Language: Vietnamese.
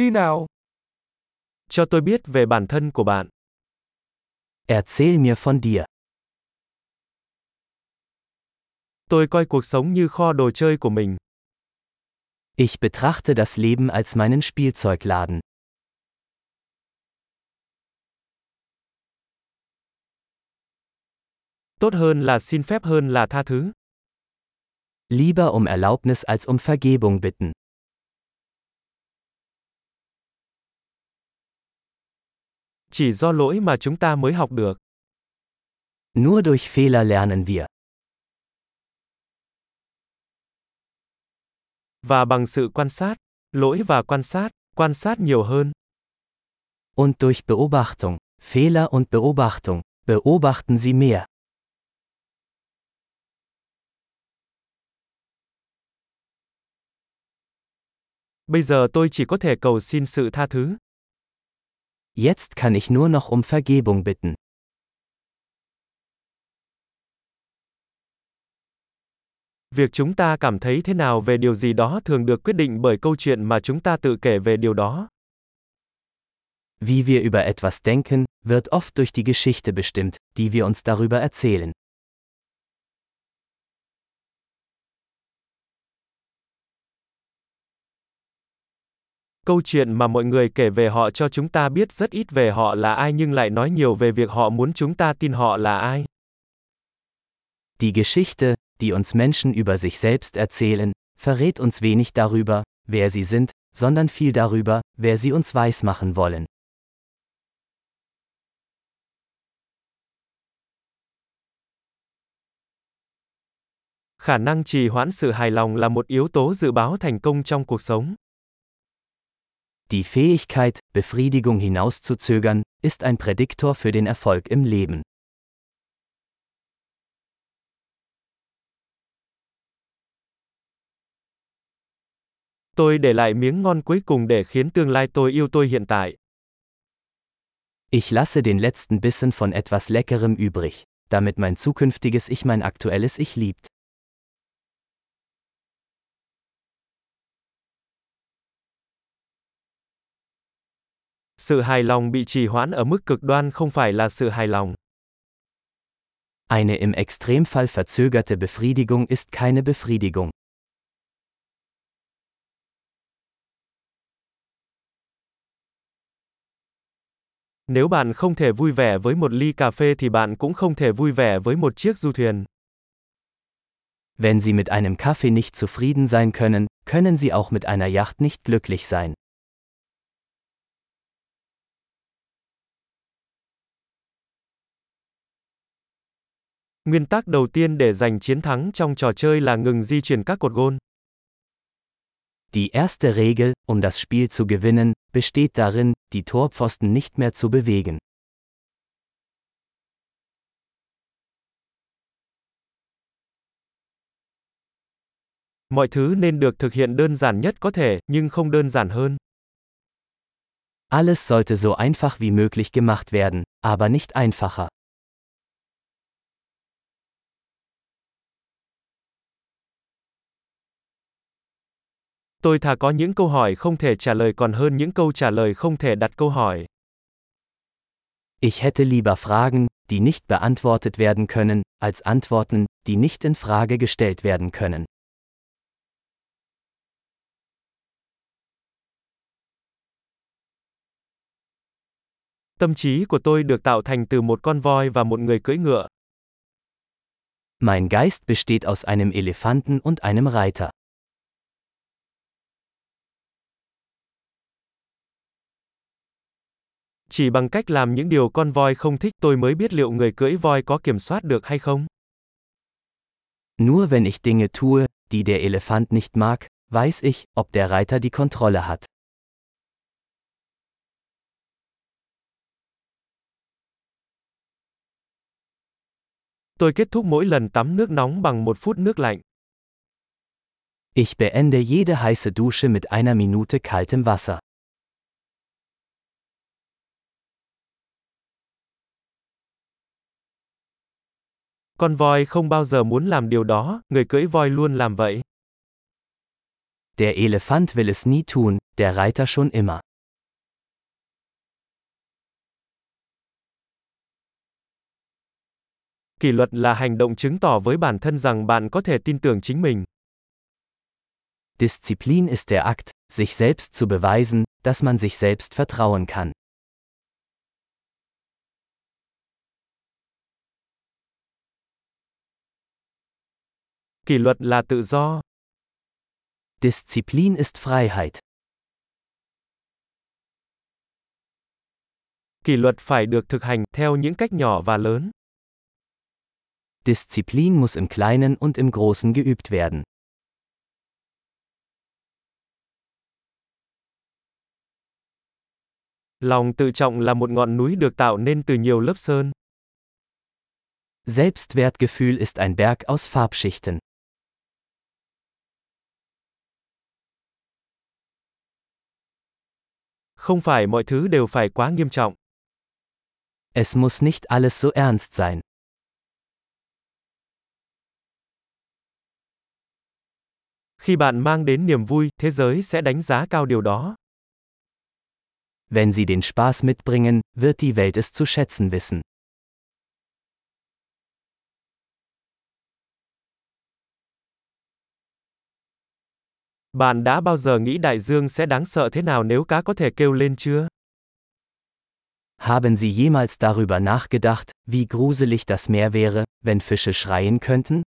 Đi nào. Cho tôi biết về bản thân của bạn. Erzähl mir von dir. Tôi coi cuộc sống như kho đồ chơi của mình. Ich betrachte das Leben als meinen Spielzeugladen. Tốt hơn là xin phép hơn là tha thứ. Lieber um Erlaubnis als um Vergebung bitten. Chỉ do lỗi mà chúng ta mới học được. Nur durch Fehler lernen wir. Và bằng sự quan sát, lỗi và quan sát, quan sát nhiều hơn. Und durch Beobachtung, Fehler und Beobachtung, beobachten Sie mehr. Bây giờ tôi chỉ có thể cầu xin sự tha thứ. Jetzt kann ich nur noch um Vergebung bitten. Việc chúng ta cảm thấy thế nào về điều gì đó thường được quyết định bởi câu chuyện mà chúng ta tự kể về điều đó. Wie wir über etwas denken, wird oft durch die Geschichte bestimmt, die wir uns darüber erzählen. Câu chuyện mà mọi người kể về họ cho chúng ta biết rất ít về họ là ai nhưng lại nói nhiều về việc họ muốn chúng ta tin họ là ai. Die Geschichte, die uns Menschen über sich selbst erzählen, verrät uns wenig darüber, wer sie sind, sondern viel darüber, wer sie uns weismachen wollen. Khả năng trì hoãn sự hài lòng là một yếu tố dự báo thành công trong cuộc sống. Die Fähigkeit, Befriedigung hinauszuzögern, ist ein Prädiktor für den Erfolg im Leben. Tôi để lại miếng ngon cuối cùng để khiến tương lai tôi yêu tôi hiện tại. Ich lasse den letzten Bissen von etwas Leckerem übrig, damit mein zukünftiges Ich mein aktuelles Ich liebt. Sự hài lòng bị trì hoãn ở mức cực đoan không phải là sự hài lòng. Eine im Extremfall verzögerte Befriedigung ist keine Befriedigung. Nếu bạn không thể vui vẻ với một ly cà phê thì bạn cũng không thể vui vẻ với một chiếc du thuyền. Wenn Sie mit einem Kaffee nicht zufrieden sein können, können Sie auch mit einer Yacht nicht glücklich sein. Nguyên tắc đầu tiên để giành chiến thắng trong trò chơi là ngừng di chuyển các cột gôn. Die erste Regel, um das Spiel zu gewinnen, besteht darin, die Torpfosten nicht mehr zu bewegen. Mọi thứ nên được thực hiện đơn giản nhất có thể, nhưng không đơn giản hơn. Alles sollte so einfach wie möglich gemacht werden, aber nicht einfacher. Tôi thà có những câu hỏi không thể trả lời còn hơn những câu trả lời không thể đặt câu hỏi. Ich hätte lieber Fragen, die nicht beantwortet werden können, als Antworten, die nicht in Frage gestellt werden können. Tâm trí của tôi được tạo thành từ một con voi và một người cưỡi ngựa. Mein Geist besteht aus einem Elefanten und einem Reiter. Chỉ bằng cách làm những điều con voi không thích tôi mới biết liệu người cưỡi voi có kiểm soát được hay không. Nur wenn ich Dinge tue, die der Elefant nicht mag, weiß ich, ob der Reiter die Kontrolle hat. Tôi kết thúc mỗi lần tắm nước nóng bằng một phút nước lạnh. Ich beende jede heiße Dusche mit einer Minute kaltem Wasser. Con voi không bao giờ muốn làm điều đó, người cưỡi voi luôn làm vậy. Der Elefant will es nie tun, der Reiter schon immer. Kỷ luật là hành động chứng tỏ với bản thân rằng bạn có thể tin tưởng chính mình. Disziplin ist der Akt, sich selbst zu beweisen, dass man sich selbst vertrauen kann. Kỷ luật là tự do. Disziplin ist Freiheit. Kỷ luật phải được thực hành theo những cách nhỏ và lớn. Disziplin muss im Kleinen und im Großen geübt werden. Lòng tự trọng là một ngọn núi được tạo nên từ nhiều lớp sơn. Selbstwertgefühl ist ein Berg aus Farbschichten. Không phải mọi thứ đều phải quá nghiêm trọng. Es muss nicht alles so ernst sein. Khi bạn mang đến niềm vui, thế giới sẽ đánh giá cao điều đó. Wenn Sie den Spaß mitbringen, wird die Welt es zu schätzen wissen. Bạn đã bao giờ nghĩ đại dương sẽ đáng sợ thế nào nếu cá có thể kêu lên chưa? Haben Sie jemals darüber nachgedacht, wie gruselig das Meer wäre, wenn Fische schreien könnten?